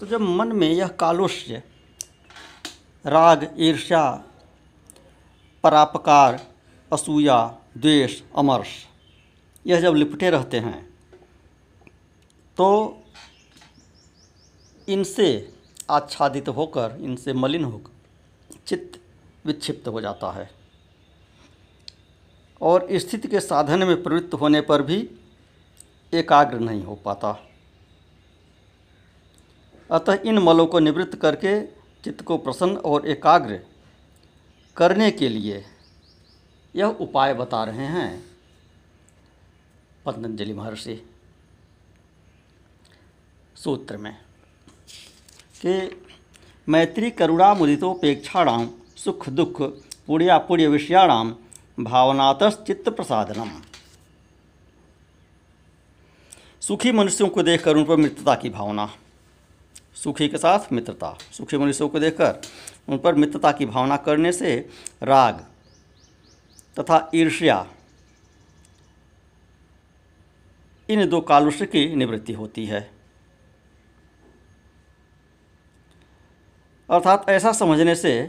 तो जब मन में यह कालुष्य, राग, ईर्ष्या, परापकार, असूया, द्वेष, अमर्ष, यह जब लिपटे रहते हैं तो इनसे आच्छादित होकर, इनसे मलिन होकर चित्त विक्षिप्त हो जाता है। और स्थिति के साधन में प्रवृत्त होने पर भी एकाग्र नहीं हो पाता। अतः इन मलों को निवृत्त करके चित्त को प्रसन्न और एकाग्र करने के लिए यह उपाय बता रहे हैं। पतंजलि महर्षि, सूत्र में कि मैत्री करुणा मुदितोपेक्षाणाम सुख दुख पुण्या पुण्य विषयाणाम भावनातश्चित्त प्रसादनम सुखी मनुष्यों को देखकर उन पर मित्रता की भावना। सुखी के साथ मित्रता। सुखी मनुष्यों को देखकर उन पर मित्रता की भावना करने से राग तथा ईर्ष्या, इन दो कालुष्य की निवृत्ति होती है। अर्थात ऐसा समझने से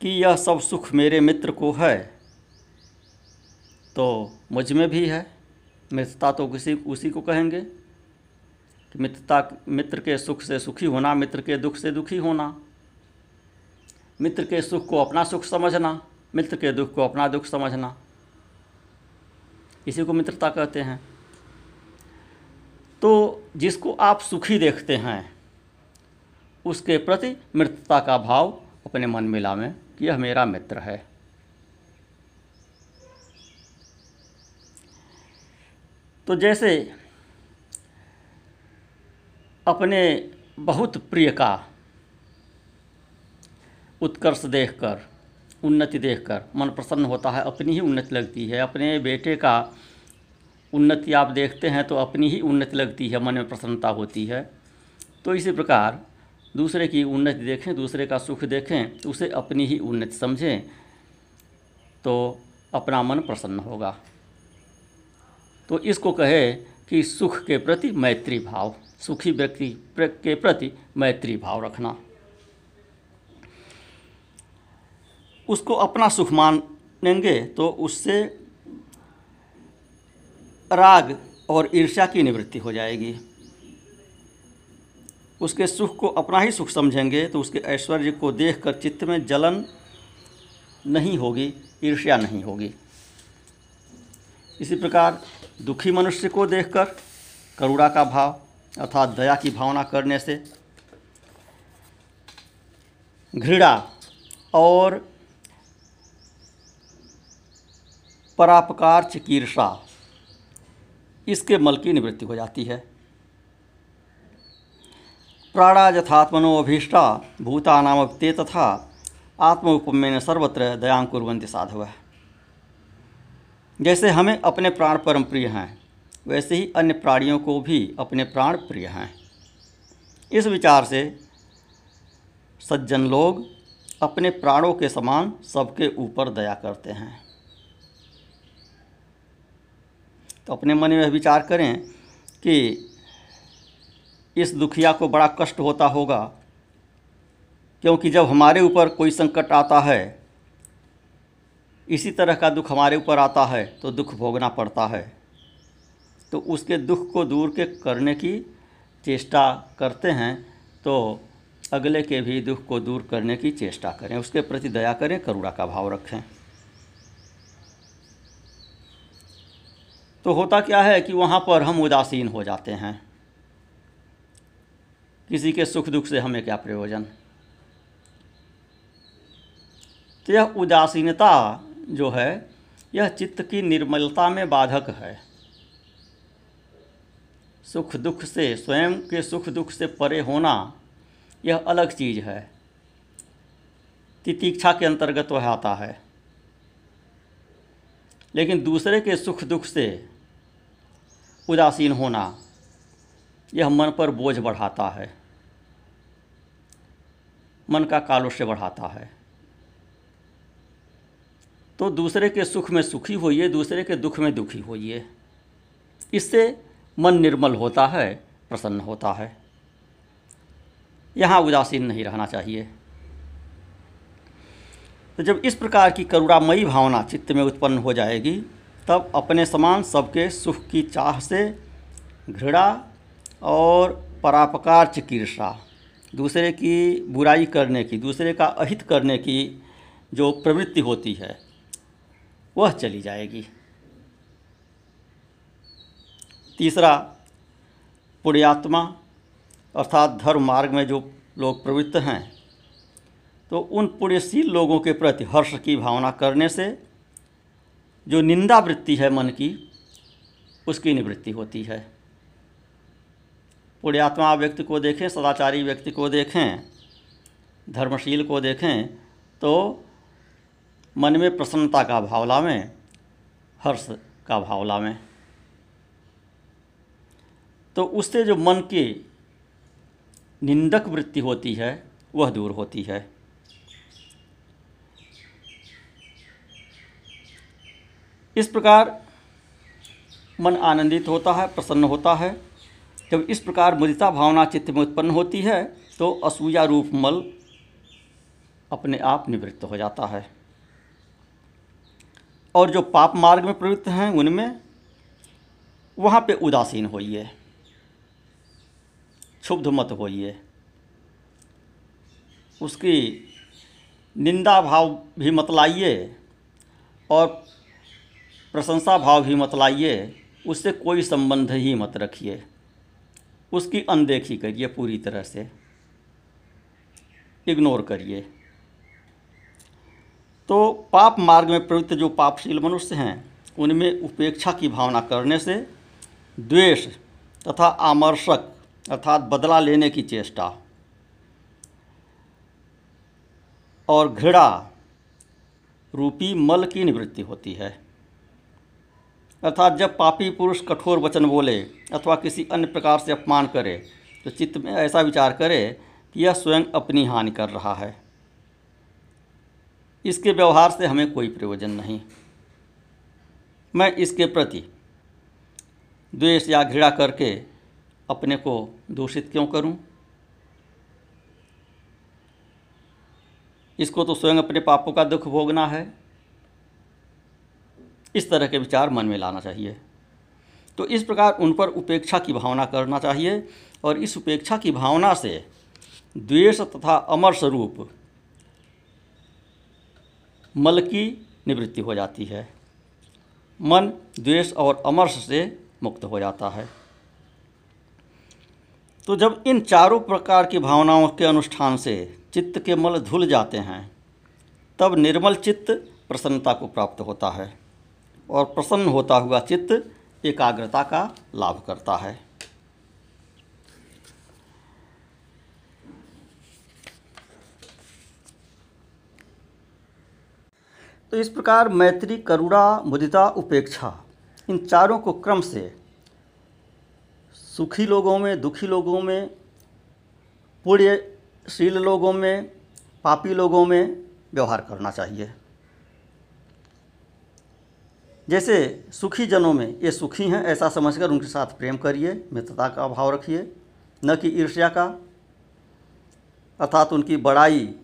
कि यह सब सुख मेरे मित्र को है तो मुझमें भी है। मित्रता तो किसी, उसी को कहेंगे। मित्रता, मित्र के सुख से सुखी होना, मित्र के दुख से दुखी होना। मित्र के सुख को अपना सुख समझना, मित्र के दुख को अपना दुख समझना। इसी को मित्रता कहते हैं। तो जिसको आप सुखी देखते हैं, उसके प्रति मित्रता का भाव अपने मन में लावें कि यह मेरा मित्र है। तो जैसे अपने बहुत प्रिय का उत्कर्ष देखकर, उन्नति देखकर, मन प्रसन्न होता है, अपनी ही उन्नति लगती है। अपने बेटे का उन्नति आप देखते हैं तो अपनी ही उन्नति लगती है, मन में प्रसन्नता होती है। तो इसी प्रकार, दूसरे की उन्नति देखें, दूसरे का सुख देखें तो उसे अपनी ही उन्नति समझें तो अपना मन प्रसन्न होगा। तो इसको कहे कि सुख के प्रति मैत्री भाव, सुखी व्यक्ति के प्रति मैत्री भाव रखना। उसको अपना सुख मानेंगे तो उससे राग और ईर्ष्या की निवृत्ति हो जाएगी। उसके सुख को अपना ही सुख समझेंगे तो उसके ऐश्वर्य को देखकर चित्त में जलन नहीं होगी, ईर्ष्या नहीं होगी। इसी प्रकार दुखी मनुष्य को देखकर, करुणा का भाव अर्थात दया की भावना करने से घृणा और परापकार चिकीर्षा, इसके मल की निवृत्ति हो जाती है। प्राणा यथात्मनो अभीष्टा भूतानाम ते तथा आत्मोपमेन सर्वत्र दयां कुर्वन्ति साधव। जैसे हमें अपने प्राण परम प्रिय हैं, वैसे ही अन्य प्राणियों को भी अपने प्राण प्रिय हैं। इस विचार से सज्जन लोग अपने प्राणों के समान सबके ऊपर दया करते हैं। तो अपने मन में विचार करें कि इस दुखिया को बड़ा कष्ट होता होगा, क्योंकि जब हमारे ऊपर कोई संकट आता है इसी तरह का दुख हमारे ऊपर आता है तो दुख भोगना पड़ता है। तो उसके दुख को दूर के करने की चेष्टा करते हैं तो अगले के भी दुख को दूर करने की चेष्टा करें। उसके प्रति दया करें, करुणा का भाव रखें। तो होता क्या है कि वहाँ पर हम उदासीन हो जाते हैं। किसी के सुख दुख से हमें क्या प्रयोजन? तो यह उदासीनता जो है, यह चित्त की निर्मलता में बाधक है। सुख दुख से, स्वयं के सुख दुख से परे होना, यह अलग चीज़ है। तितीक्षा के अंतर्गत वह आता है। लेकिन दूसरे के सुख दुख से उदासीन होना, यह मन पर बोझ बढ़ाता है। मन का कालुष्य बढ़ाता है। तो दूसरे के सुख में सुखी होइए, दूसरे के दुख में दुखी होइए। इससे मन निर्मल होता है, प्रसन्न होता है। यहाँ उदासीन नहीं रहना चाहिए। तो जब इस प्रकार की करुणामयी भावना चित्त में उत्पन्न हो जाएगी, तब अपने समान सबके सुख की चाह से घृणा और परापकार चिकित्सा दूसरे की बुराई करने की, दूसरे का अहित करने की जो प्रवृत्ति होती है वह चली जाएगी। तीसरा, पुण्यात्मा, अर्थात धर्म मार्ग में जो लोग प्रवृत्त हैं तो उन पुण्यशील लोगों के प्रति हर्ष की भावना करने से जो निंदा वृत्ति है मन की, उसकी निवृत्ति होती है। पुण्यात्मा व्यक्ति को देखें, सदाचारी व्यक्ति को देखें, धर्मशील को देखें तो मन में प्रसन्नता का भाव लावें हर्ष का भाव लावें तो उससे जो मन की निंदक वृत्ति होती है, वह दूर होती है। इस प्रकार मन आनंदित होता है, प्रसन्न होता है। जब इस प्रकार मुदिता भावना चित्त में उत्पन्न होती है तो असूया रूप मल अपने आप निवृत्त हो जाता है। और जो पाप मार्ग में प्रवृत्त हैं, उनमें वहाँ पे उदासीन होइए। क्षुब्ध मत होइए। उसकी निंदा भाव भी मत लाइए और प्रशंसा भाव भी मत लाइए। उससे कोई संबंध ही मत रखिए। उसकी अनदेखी करिए पूरी तरह से। इग्नोर करिए। तो पाप मार्ग में प्रवृत्त जो पापशील मनुष्य हैं, उनमें उपेक्षा की भावना करने से द्वेष तथा आमर्षक अर्थात बदला लेने की चेष्टा और घृणा रूपी मल की निवृत्ति होती है। अर्थात जब पापी पुरुष कठोर वचन बोले अथवा किसी अन्य प्रकार से अपमान करे तो चित्त में ऐसा विचार करे कि यह स्वयं अपनी हानि कर रहा है। इसके व्यवहार से हमें कोई प्रयोजन नहीं। मैं इसके प्रति द्वेष या घृणा करके अपने को दूषित क्यों करूँ? इसको तो स्वयं अपने पापों का दुख भोगना है। इस तरह के विचार मन में लाना चाहिए। तो इस प्रकार उन पर उपेक्षा की भावना करना चाहिए और इस उपेक्षा की भावना से द्वेष तथा अमर स्वरूप मल की निवृत्ति हो जाती है। मन द्वेष और अमर्ष से मुक्त हो जाता है। तो जब इन चारों प्रकार की भावनाओं के अनुष्ठान से चित्त के मल धुल जाते हैं, तब निर्मल चित्त प्रसन्नता को प्राप्त होता है और प्रसन्न होता हुआ चित्त एकाग्रता का लाभ करता है। तो इस प्रकार मैत्री, करुणा, मुदिता, उपेक्षा, इन चारों को क्रम से सुखी लोगों में, दुखी लोगों में पुण्यशील लोगों में, पापी लोगों में व्यवहार करना चाहिए। जैसे सुखी जनों में, ये सुखी हैं, ऐसा समझकर उनके साथ प्रेम करिए, मित्रता का भाव रखिए, न कि ईर्ष्या का। अर्थात उनकी बड़ाई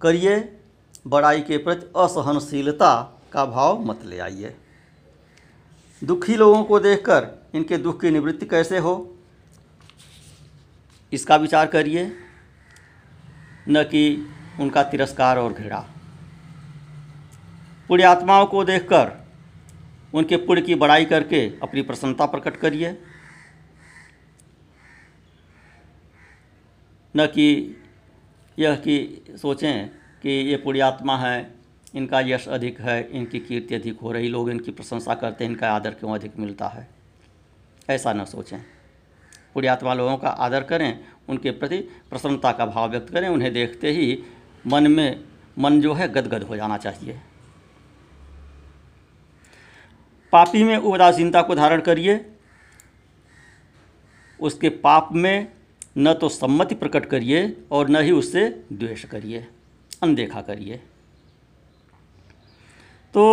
करिए बड़ाई के प्रति असहनशीलता का भाव मत ले आइए। दुखी लोगों को देखकर इनके दुख की निवृत्ति कैसे हो? इसका विचार करिए। न कि उनका तिरस्कार और घृणा। पुण्यात्माओं को देखकर उनके पुण्य की बड़ाई करके अपनी प्रसन्नता प्रकट करिए। न कि यह कि सोचें कि ये पुण्यात्मा है, इनका यश अधिक है, इनकी कीर्ति अधिक हो रही, लोग इनकी प्रशंसा करते हैं, इनका आदर क्यों अधिक मिलता है? ऐसा न सोचें। पुण्यात्मा लोगों का आदर करें, उनके प्रति प्रसन्नता का भाव व्यक्त करें, उन्हें देखते ही मन में, मन जो है गदगद हो जाना चाहिए। पापी में उदासीनता को धारण करिए। उसके पाप में न तो सम्मति प्रकट करिए और न ही उससे द्वेष करिए। अनदेखा करिए। तो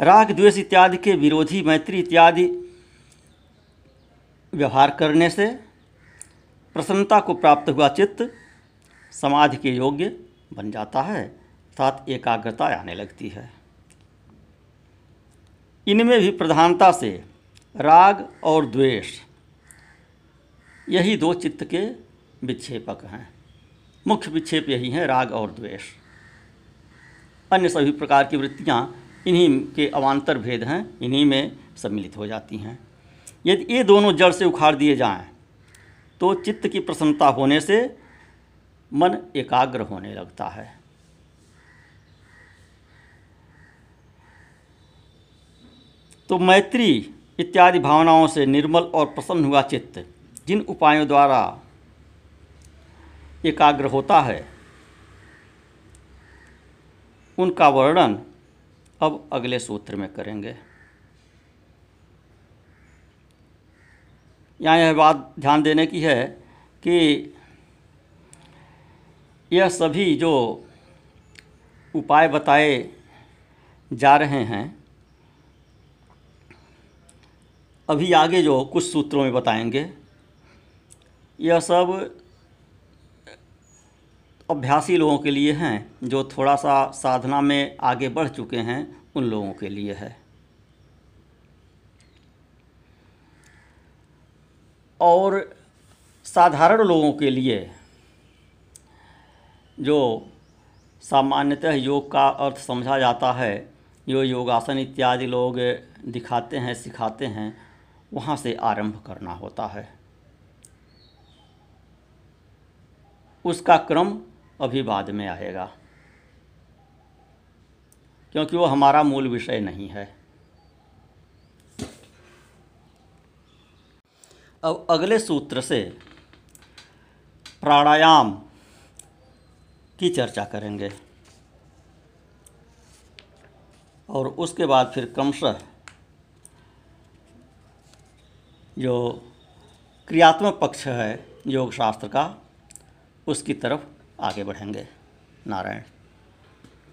राग, द्वेष इत्यादि के विरोधी मैत्री इत्यादि व्यवहार करने से प्रसन्नता को प्राप्त हुआ चित्त समाधि के योग्य बन जाता है, अर्थात एकाग्रता आने लगती है। इनमें भी प्रधानता से राग और द्वेष, यही दो चित्त के विक्षेपक हैं। मुख्य विक्षेप यही हैं, राग और द्वेष। अन्य सभी प्रकार की वृत्तियाँ इन्हीं के अवान्तर भेद हैं, इन्हीं में सम्मिलित हो जाती हैं। यदि ये दोनों जड़ से उखाड़ दिए जाएँ तो चित्त की प्रसन्नता होने से मन एकाग्र होने लगता है। तो मैत्री इत्यादि भावनाओं से निर्मल और प्रसन्न हुआ चित्त, जिन उपायों द्वारा एकाग्र होता है। उनका वर्णन अब अगले सूत्र में करेंगे। यहाँ यह बात ध्यान देने की है कि यह सभी जो उपाय बताए जा रहे हैं, अभी आगे जो कुछ सूत्रों में बताएँगे, यह सब अभ्यासी लोगों के लिए हैं, जो थोड़ा सा साधना में आगे बढ़ चुके हैं, उन लोगों के लिए है। और साधारण लोगों के लिए, जो सामान्यतः योग का अर्थ समझा जाता है, जो योगासन इत्यादि लोग दिखाते हैं, सिखाते हैं, वहाँ से आरंभ करना होता है। उसका क्रम अभी बाद में आएगा। क्योंकि वो हमारा मूल विषय नहीं है। अब अगले सूत्र से प्राणायाम की चर्चा करेंगे। और उसके बाद फिर क्रमशः जो क्रियात्मक पक्ष है योग शास्त्र का, उसकी तरफ़ आगे बढ़ेंगे। नारायण।